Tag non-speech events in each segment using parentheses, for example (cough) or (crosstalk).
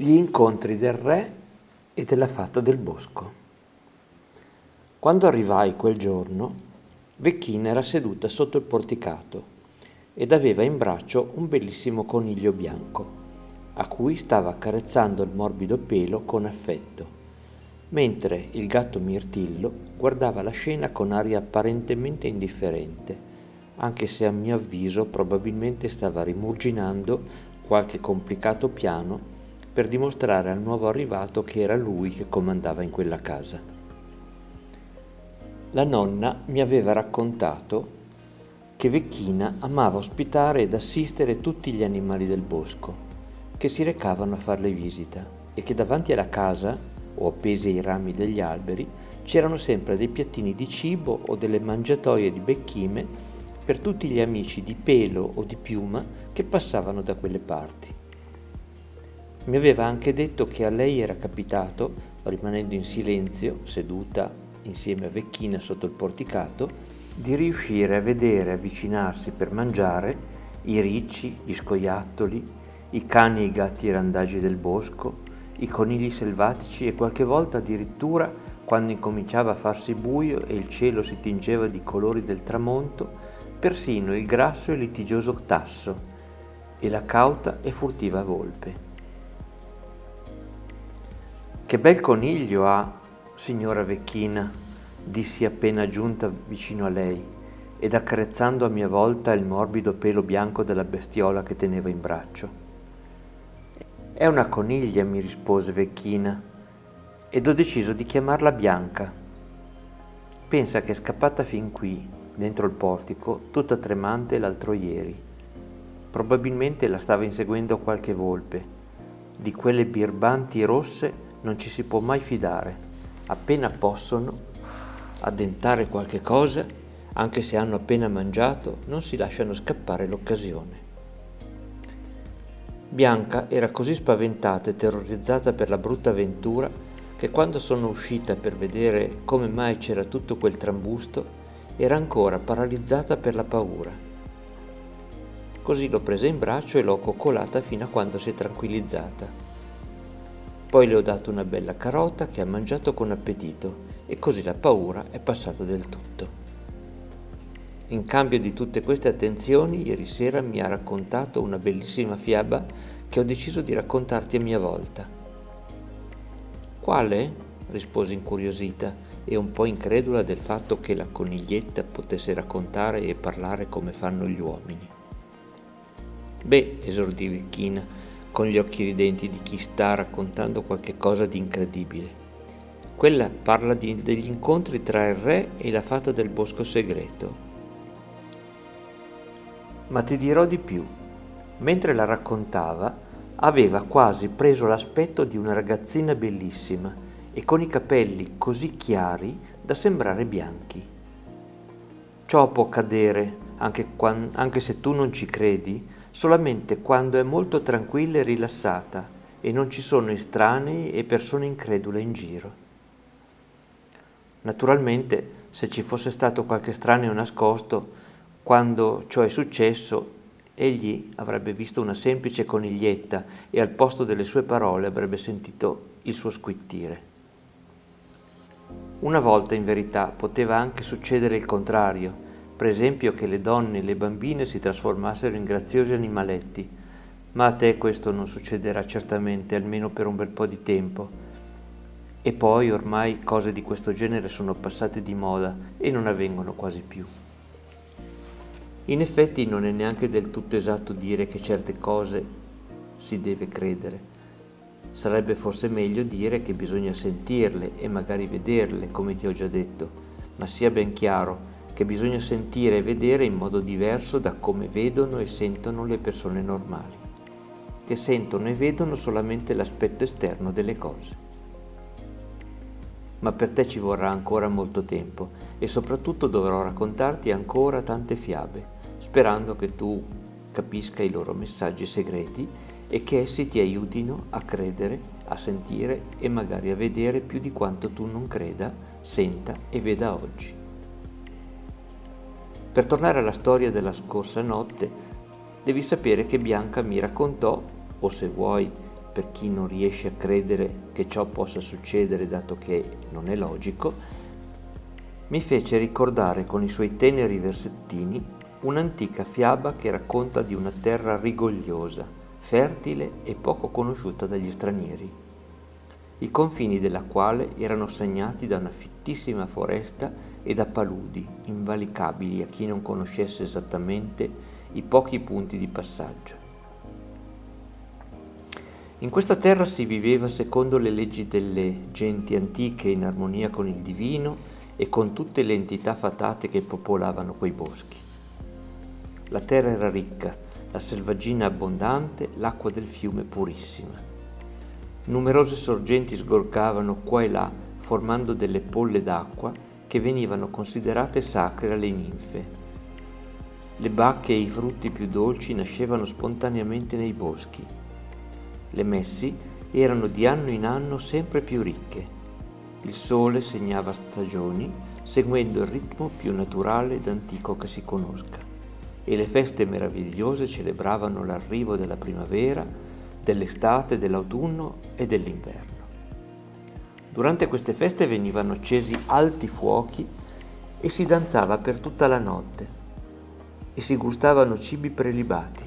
Gli incontri del re e della fata del bosco. Quando arrivai quel giorno, Vecchina era seduta sotto il porticato ed aveva in braccio un bellissimo coniglio bianco, a cui stava accarezzando il morbido pelo con affetto, mentre il gatto Mirtillo guardava la scena con aria apparentemente indifferente, anche se a mio avviso probabilmente stava rimurginando qualche complicato piano per dimostrare al nuovo arrivato che era lui che comandava in quella casa. La nonna mi aveva raccontato che Vecchina amava ospitare ed assistere tutti gli animali del bosco che si recavano a farle visita e che davanti alla casa o appesi ai rami degli alberi c'erano sempre dei piattini di cibo o delle mangiatoie di becchime per tutti gli amici di pelo o di piuma che passavano da quelle parti. Mi aveva anche detto che a lei era capitato, rimanendo in silenzio, seduta insieme a Vecchina sotto il porticato, di riuscire a vedere avvicinarsi per mangiare i ricci, gli scoiattoli, i cani e i gatti randagi del bosco, i conigli selvatici e qualche volta addirittura, quando incominciava a farsi buio e il cielo si tingeva di colori del tramonto, persino il grasso e litigioso tasso e la cauta e furtiva volpe. Che bel coniglio ha, signora Vecchina, dissi appena giunta vicino a lei ed accarezzando a mia volta il morbido pelo bianco della bestiola che teneva in braccio. È una coniglia, mi rispose Vecchina, ed ho deciso di chiamarla Bianca. Pensa che è scappata fin qui, dentro il portico, tutta tremante l'altro ieri. Probabilmente la stava inseguendo qualche volpe, di quelle birbanti rosse non ci si può mai fidare. Appena possono addentare qualche cosa, anche se hanno appena mangiato, non si lasciano scappare l'occasione. Bianca era così spaventata e terrorizzata per la brutta avventura che quando sono uscita per vedere come mai c'era tutto quel trambusto, era ancora paralizzata per la paura. Così l'ho presa in braccio e l'ho coccolata fino a quando si è tranquillizzata. Poi le ho dato una bella carota che ha mangiato con appetito e così la paura è passata del tutto. In cambio di tutte queste attenzioni, ieri sera mi ha raccontato una bellissima fiaba che ho deciso di raccontarti a mia volta. Quale? risposi incuriosita e un po' incredula del fatto che la coniglietta potesse raccontare e parlare come fanno gli uomini. Beh, esordì Vicchina, con gli occhi ridenti di chi sta raccontando qualche cosa di incredibile. Quella parla di, degli incontri tra il re e la fata del bosco segreto. Ma ti dirò di più. Mentre la raccontava, aveva quasi preso l'aspetto di una ragazzina bellissima e con i capelli così chiari da sembrare bianchi. Ciò può accadere, anche, quando, anche se tu non ci credi, solamente quando è molto tranquilla e rilassata e non ci sono estranei e persone incredule in giro. Naturalmente, se ci fosse stato qualche estraneo nascosto, quando ciò è successo, egli avrebbe visto una semplice coniglietta e al posto delle sue parole avrebbe sentito il suo squittire. Una volta, in verità, poteva anche succedere il contrario, per esempio che le donne e le bambine si trasformassero in graziosi animaletti, ma a te questo non succederà certamente, almeno per un bel po' di tempo. E poi ormai cose di questo genere sono passate di moda e non avvengono quasi più. In effetti non è neanche del tutto esatto dire che certe cose si deve credere. Sarebbe forse meglio dire che bisogna sentirle e magari vederle, come ti ho già detto, ma sia ben chiaro che bisogna sentire e vedere in modo diverso da come vedono e sentono le persone normali, che sentono e vedono solamente l'aspetto esterno delle cose. Ma per te ci vorrà ancora molto tempo e soprattutto dovrò raccontarti ancora tante fiabe, sperando che tu capisca i loro messaggi segreti e che essi ti aiutino a credere, a sentire e magari a vedere più di quanto tu non creda, senta e veda oggi. Per tornare alla storia della scorsa notte, devi sapere che Bianca mi raccontò, o se vuoi, per chi non riesce a credere che ciò possa succedere dato che non è logico, mi fece ricordare con i suoi teneri versettini un'antica fiaba che racconta di una terra rigogliosa, fertile e poco conosciuta dagli stranieri, i confini della quale erano segnati da una fittissima foresta e da paludi invalicabili a chi non conoscesse esattamente i pochi punti di passaggio. In questa terra si viveva secondo le leggi delle genti antiche in armonia con il divino e con tutte le entità fatate che popolavano quei boschi. La terra era ricca, la selvaggina abbondante, l'acqua del fiume purissima. Numerose sorgenti sgorgavano qua e là, formando delle polle d'acqua che venivano considerate sacre alle ninfe. Le bacche e i frutti più dolci nascevano spontaneamente nei boschi. Le messi erano di anno in anno sempre più ricche il sole segnava stagioni seguendo il ritmo più naturale ed antico che si conosca e le feste meravigliose celebravano l'arrivo della primavera, dell'estate, dell'autunno e dell'inverno. Durante queste feste venivano accesi alti fuochi e si danzava per tutta la notte e si gustavano cibi prelibati.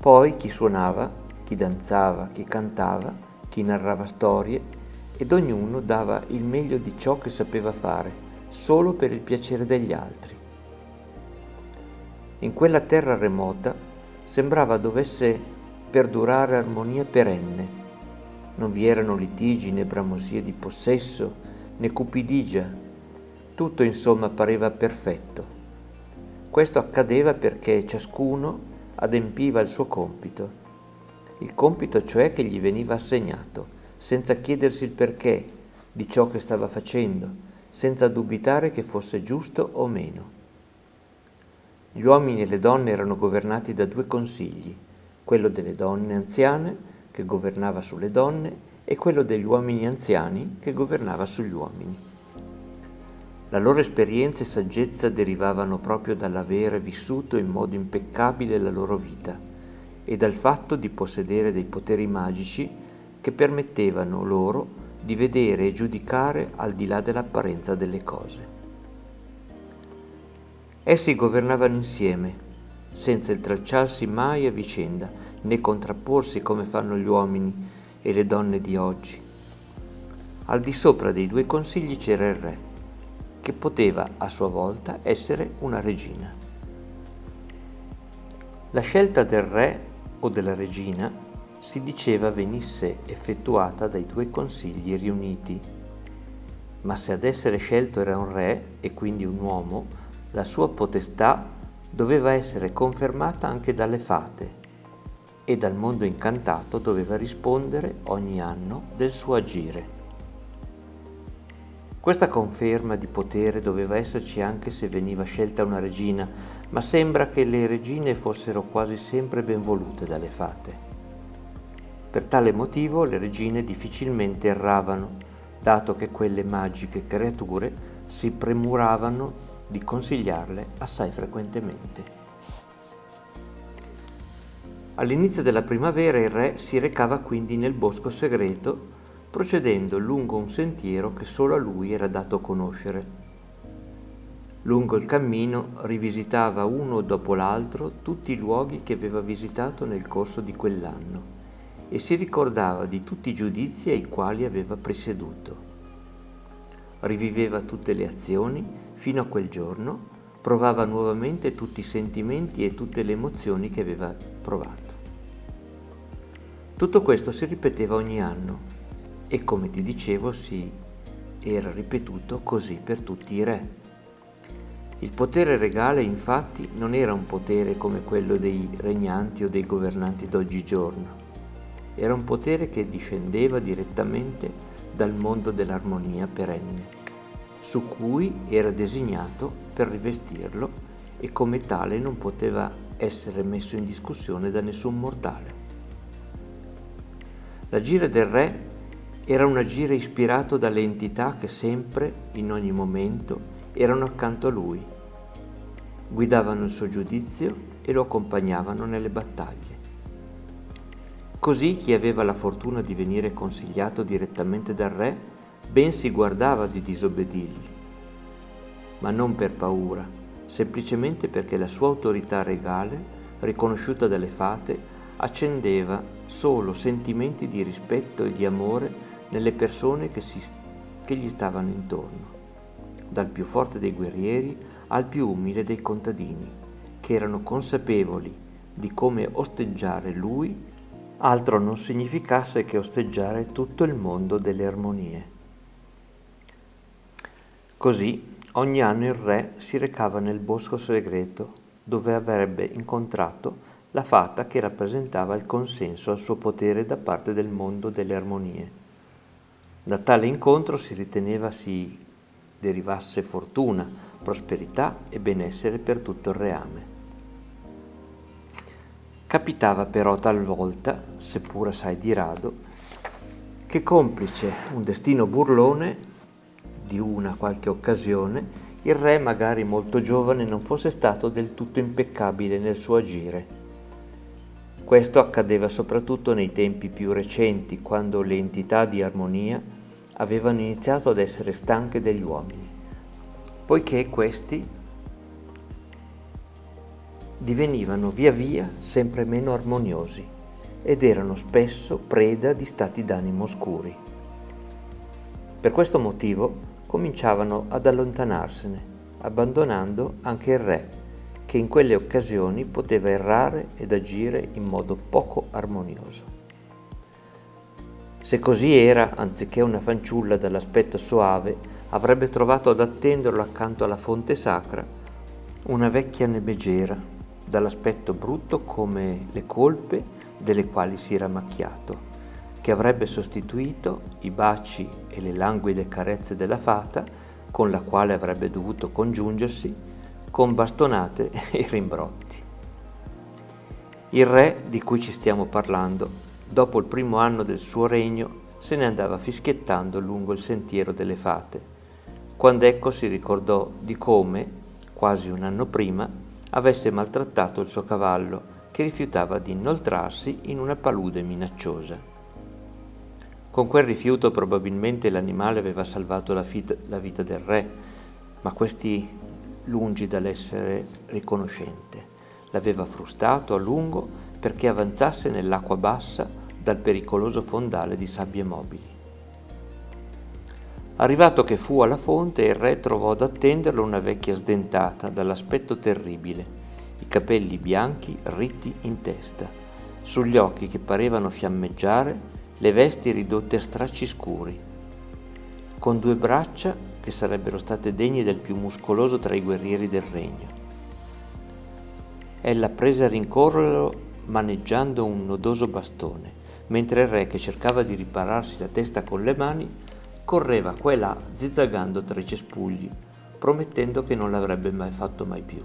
Poi chi suonava, chi danzava, chi cantava, chi narrava storie ed ognuno dava il meglio di ciò che sapeva fare, solo per il piacere degli altri. In quella terra remota sembrava dovesse perdurare armonia perenne. Non vi erano litigi né bramosie di possesso né cupidigia. Tutto insomma pareva perfetto. Questo accadeva perché ciascuno adempiva il suo compito, il compito cioè che gli veniva assegnato senza chiedersi il perché di ciò che stava facendo, senza dubitare che fosse giusto o meno. Gli uomini e le donne erano governati da due consigli, quello delle donne anziane, che governava sulle donne, e quello degli uomini anziani, che governava sugli uomini. La loro esperienza e saggezza derivavano proprio dall'avere vissuto in modo impeccabile la loro vita e dal fatto di possedere dei poteri magici che permettevano loro di vedere e giudicare al di là dell'apparenza delle cose. Essi governavano insieme, senza intralciarsi mai a vicenda, né contrapporsi come fanno gli uomini e le donne di oggi. Al di sopra dei due consigli c'era il re, che poteva a sua volta essere una regina. La scelta del re o della regina si diceva venisse effettuata dai due consigli riuniti. Ma se ad essere scelto era un re e quindi un uomo, la sua potestà doveva essere confermata anche dalle fate e dal mondo incantato doveva rispondere ogni anno del suo agire. Questa conferma di potere doveva esserci anche se veniva scelta una regina, ma sembra che le regine fossero quasi sempre ben volute dalle fate. Per tale motivo le regine difficilmente erravano, dato che quelle magiche creature si premuravano di consigliarle assai frequentemente. All'inizio della primavera il re si recava quindi nel bosco segreto, procedendo lungo un sentiero che solo a lui era dato conoscere. Lungo il cammino rivisitava uno dopo l'altro tutti i luoghi che aveva visitato nel corso di quell'anno e si ricordava di tutti i giudizi ai quali aveva presieduto. Riviveva tutte le azioni fino a quel giorno, provava nuovamente tutti i sentimenti e tutte le emozioni che aveva provato. Tutto questo si ripeteva ogni anno e come ti dicevo si era ripetuto così per tutti i re. Il potere regale infatti non era un potere come quello dei regnanti o dei governanti d'oggigiorno era un potere che discendeva direttamente dal mondo dell'armonia perenne, su cui era designato per rivestirlo e come tale non poteva essere messo in discussione da nessun mortale. L'agire del re era un agire ispirato dalle entità che sempre, in ogni momento, erano accanto a lui, guidavano il suo giudizio e lo accompagnavano nelle battaglie. Così chi aveva la fortuna di venire consigliato direttamente dal re, ben si guardava di disobbedirgli, ma non per paura, semplicemente perché la sua autorità regale, riconosciuta dalle fate, accendeva solo sentimenti di rispetto e di amore nelle persone che, si, che gli stavano intorno, dal più forte dei guerrieri al più umile dei contadini, che erano consapevoli di come osteggiare lui altro non significasse che osteggiare tutto il mondo delle armonie. Così ogni anno il re si recava nel bosco segreto dove avrebbe incontrato la fata che rappresentava il consenso al suo potere da parte del mondo delle armonie. Da tale incontro si riteneva si derivasse fortuna, prosperità e benessere per tutto il reame. Capitava però talvolta, seppur assai di rado, che complice un destino burlone di una qualche occasione, il re, magari molto giovane, non fosse stato del tutto impeccabile nel suo agire. Questo accadeva soprattutto nei tempi più recenti, quando le entità di armonia avevano iniziato ad essere stanche degli uomini, poiché questi divenivano via via sempre meno armoniosi ed erano spesso preda di stati d'animo oscuri. Per questo motivo cominciavano ad allontanarsene, abbandonando anche il re, che in quelle occasioni poteva errare ed agire in modo poco armonioso. Se così era, anziché una fanciulla dall'aspetto soave, avrebbe trovato ad attenderlo accanto alla fonte sacra una vecchia nebegera dall'aspetto brutto come le colpe delle quali si era macchiato, che avrebbe sostituito i baci e le languide carezze della fata, con la quale avrebbe dovuto congiungersi, con bastonate (laughs) e rimbrotti. Il re di cui ci stiamo parlando, dopo il primo anno del suo regno, se ne andava fischiettando lungo il sentiero delle fate, quando ecco si ricordò di come, quasi un anno prima, avesse maltrattato il suo cavallo, che rifiutava di inoltrarsi in una palude minacciosa. Con quel rifiuto probabilmente l'animale aveva salvato la vita, la vita del re, ma questi, lungi dall'essere riconoscente, l'aveva frustato a lungo perché avanzasse nell'acqua bassa dal pericoloso fondale di sabbie mobili. Arrivato che fu alla fonte, il re trovò ad attenderlo una vecchia sdentata, dall'aspetto terribile, i capelli bianchi ritti in testa, sugli occhi che parevano fiammeggiare, le vesti ridotte a stracci scuri, con due braccia che sarebbero state degne del più muscoloso tra i guerrieri del regno. Ella prese a rincorrerlo maneggiando un nodoso bastone, mentre il re, che cercava di ripararsi la testa con le mani, correva qua e là zizzagando tra i cespugli, promettendo che non l'avrebbe mai fatto mai più.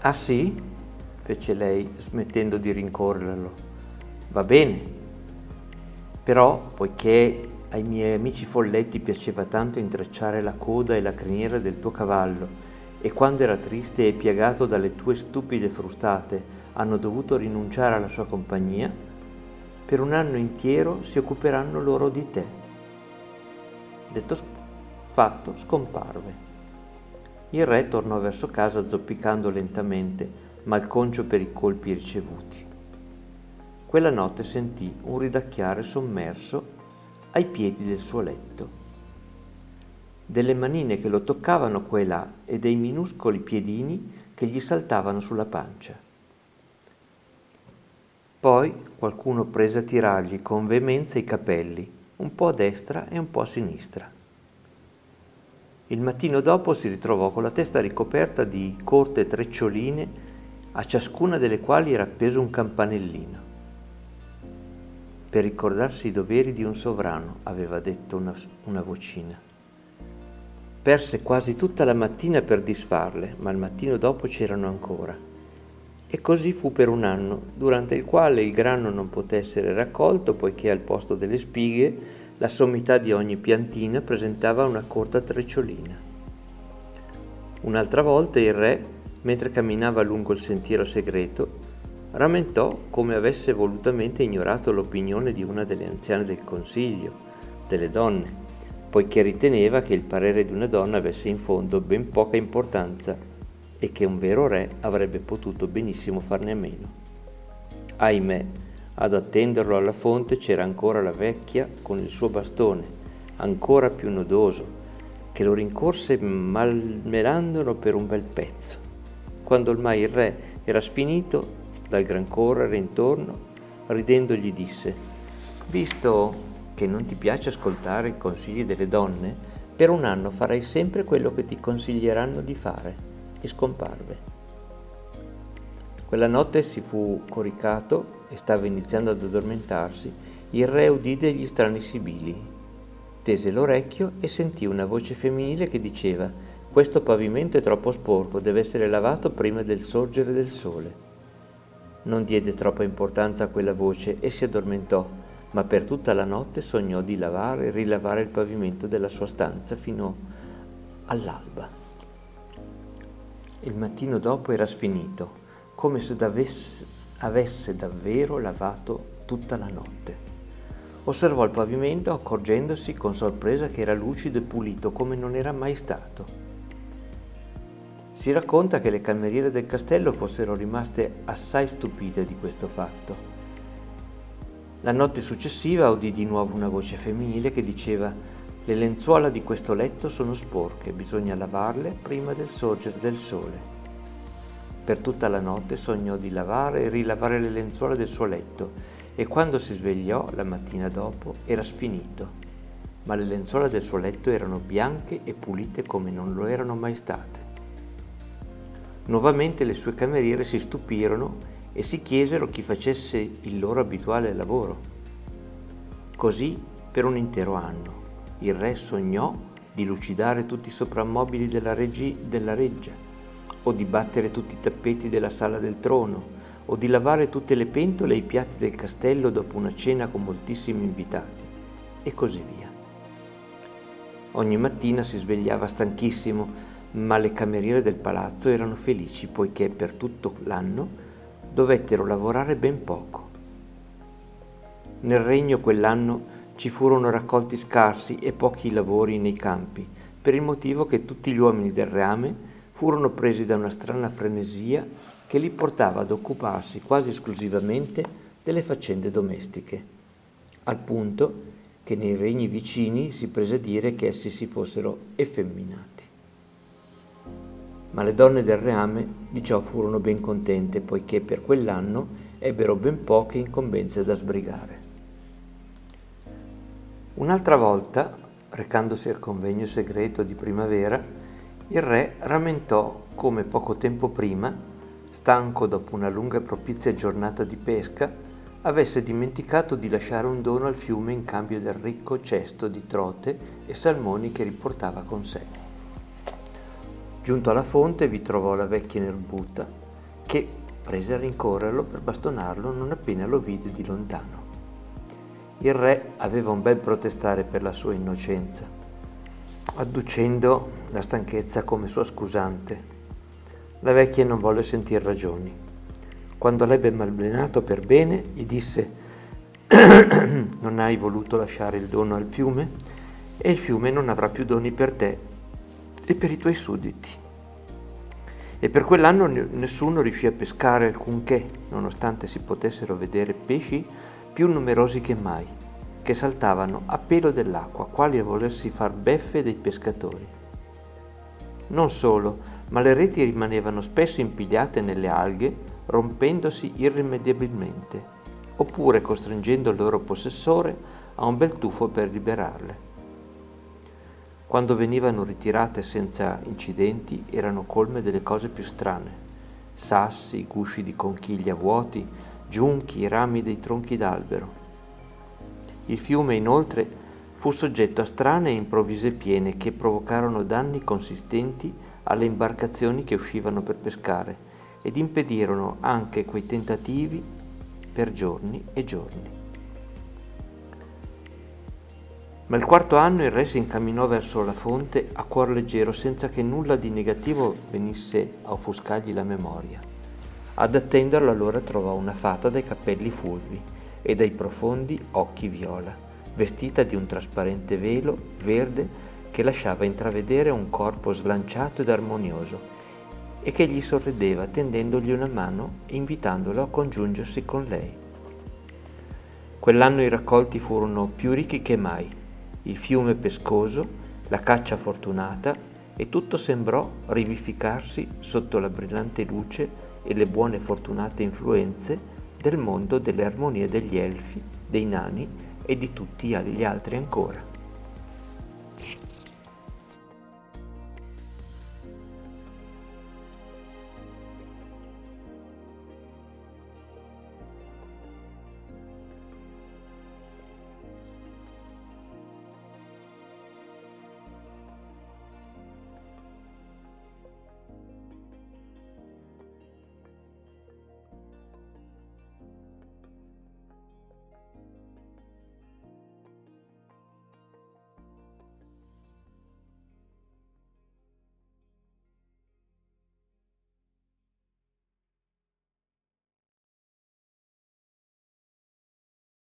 Ah sì? fece lei, smettendo di rincorrerlo. Va bene. Però, poiché ai miei amici folletti piaceva tanto intrecciare la coda e la criniera del tuo cavallo, e quando era triste e piegato dalle tue stupide frustate hanno dovuto rinunciare alla sua compagnia, per un anno intero si occuperanno loro di te. Detto fatto, scomparve. Il re tornò verso casa zoppicando lentamente, malconcio per i colpi ricevuti. Quella notte sentì un ridacchiare sommerso ai piedi del suo letto. Delle manine che lo toccavano qua e là e dei minuscoli piedini che gli saltavano sulla pancia. Poi qualcuno prese a tirargli con veemenza i capelli un po' a destra e un po' a sinistra. Il mattino dopo si ritrovò con la testa ricoperta di corte treccioline, a ciascuna delle quali era appeso un campanellino. Per ricordarsi i doveri di un sovrano, aveva detto una, una vocina. Perse quasi tutta la mattina per disfarle, ma il mattino dopo c'erano ancora. E così fu per un anno, durante il quale il grano non poté essere raccolto poiché al posto delle spighe la sommità di ogni piantina presentava una corta trecciolina. Un'altra volta il re, mentre camminava lungo il sentiero segreto, rammentò come avesse volutamente ignorato l'opinione di una delle anziane del consiglio, delle donne, poiché riteneva che il parere di una donna avesse in fondo ben poca importanza e che un vero re avrebbe potuto benissimo farne a meno. Ahimè, ad attenderlo alla fonte c'era ancora la vecchia con il suo bastone, ancora più nodoso, che lo rincorse malmenandolo per un bel pezzo. Quando ormai il re era sfinito dal gran correre intorno, ridendo gli disse, visto che non ti piace ascoltare i consigli delle donne, per un anno farai sempre quello che ti consiglieranno di fare. E scomparve. Quella notte si fu coricato e stava iniziando ad addormentarsi. Il re udì degli strani sibili. Tese l'orecchio e sentì una voce femminile che diceva questo pavimento è troppo sporco, deve essere lavato prima del sorgere del sole. Non diede troppa importanza a quella voce e si addormentò, ma per tutta la notte sognò di lavare e rilavare il pavimento della sua stanza fino all'alba. Il mattino dopo era sfinito come se avesse davvero lavato tutta la notte. Osservò il pavimento accorgendosi con sorpresa che era lucido e pulito come non era mai stato. Si racconta che le cameriere del castello fossero rimaste assai stupite di questo fatto. La notte successiva udì di nuovo una voce femminile che diceva le lenzuola di questo letto sono sporche, bisogna lavarle prima del sorgere del sole. Per tutta la notte sognò di lavare e rilavare le lenzuola del suo letto e quando si svegliò la mattina dopo era sfinito, ma le lenzuola del suo letto erano bianche e pulite come non lo erano mai state. Nuovamente le sue cameriere si stupirono e si chiesero chi facesse il loro abituale lavoro. Così per un intero anno il re sognò di lucidare tutti i soprammobili della, regi- della reggia o di battere tutti i tappeti della sala del trono, o di lavare tutte le pentole e i piatti del castello dopo una cena con moltissimi invitati, e così via. Ogni mattina si svegliava stanchissimo, ma le cameriere del palazzo erano felici poiché per tutto l'anno dovettero lavorare ben poco. Nel regno quell'anno ci furono raccolti scarsi e pochi lavori nei campi, per il motivo che tutti gli uomini del reame furono presi da una strana frenesia che li portava ad occuparsi quasi esclusivamente delle faccende domestiche, al punto che nei regni vicini si prese a dire che essi si fossero effemminati. Ma le donne del reame di ciò furono ben contente, poiché per quell'anno ebbero ben poche incombenze da sbrigare. Un'altra volta, recandosi al convegno segreto di primavera, il re rammentò come poco tempo prima, stanco dopo una lunga e propizia giornata di pesca, avesse dimenticato di lasciare un dono al fiume in cambio del ricco cesto di trote e salmoni che riportava con sé. Giunto alla fonte vi trovò la vecchia Nerbuta, che prese a rincorrerlo per bastonarlo non appena lo vide di lontano. Il re aveva un bel protestare per la sua innocenza adducendo la stanchezza come sua scusante. La vecchia non volle sentir ragioni. Quando l'ebbe malmenato per bene, gli disse (coughs) non hai voluto lasciare il dono al fiume e il fiume non avrà più doni per te e per i tuoi sudditi. E per quell'anno nessuno riuscì a pescare alcunché, nonostante si potessero vedere pesci più numerosi che mai che saltavano a pelo dell'acqua, quali a volersi far beffe dei pescatori. Non solo, ma le reti rimanevano spesso impigliate nelle alghe, rompendosi irrimediabilmente, oppure costringendo il loro possessore a un bel tuffo per liberarle. Quando venivano ritirate senza incidenti erano colme delle cose più strane, sassi, gusci di conchiglia vuoti, giunchi, rami dei tronchi d'albero. Il fiume inoltre fu soggetto a strane e improvvise piene che provocarono danni consistenti alle imbarcazioni che uscivano per pescare ed impedirono anche quei tentativi per giorni e giorni. Ma il quarto anno il re si incamminò verso la fonte a cuor leggero senza che nulla di negativo venisse a offuscargli la memoria. Ad attenderlo allora trovò una fata dai capelli fulvi e dai profondi occhi viola, vestita di un trasparente velo verde che lasciava intravedere un corpo slanciato ed armonioso e che gli sorrideva tendendogli una mano e invitandolo a congiungersi con lei. Quell'anno i raccolti furono più ricchi che mai, il fiume pescoso, la caccia fortunata e tutto sembrò rivificarsi sotto la brillante luce e le buone fortunate influenze del mondo delle armonie degli elfi, dei nani e di tutti gli altri ancora.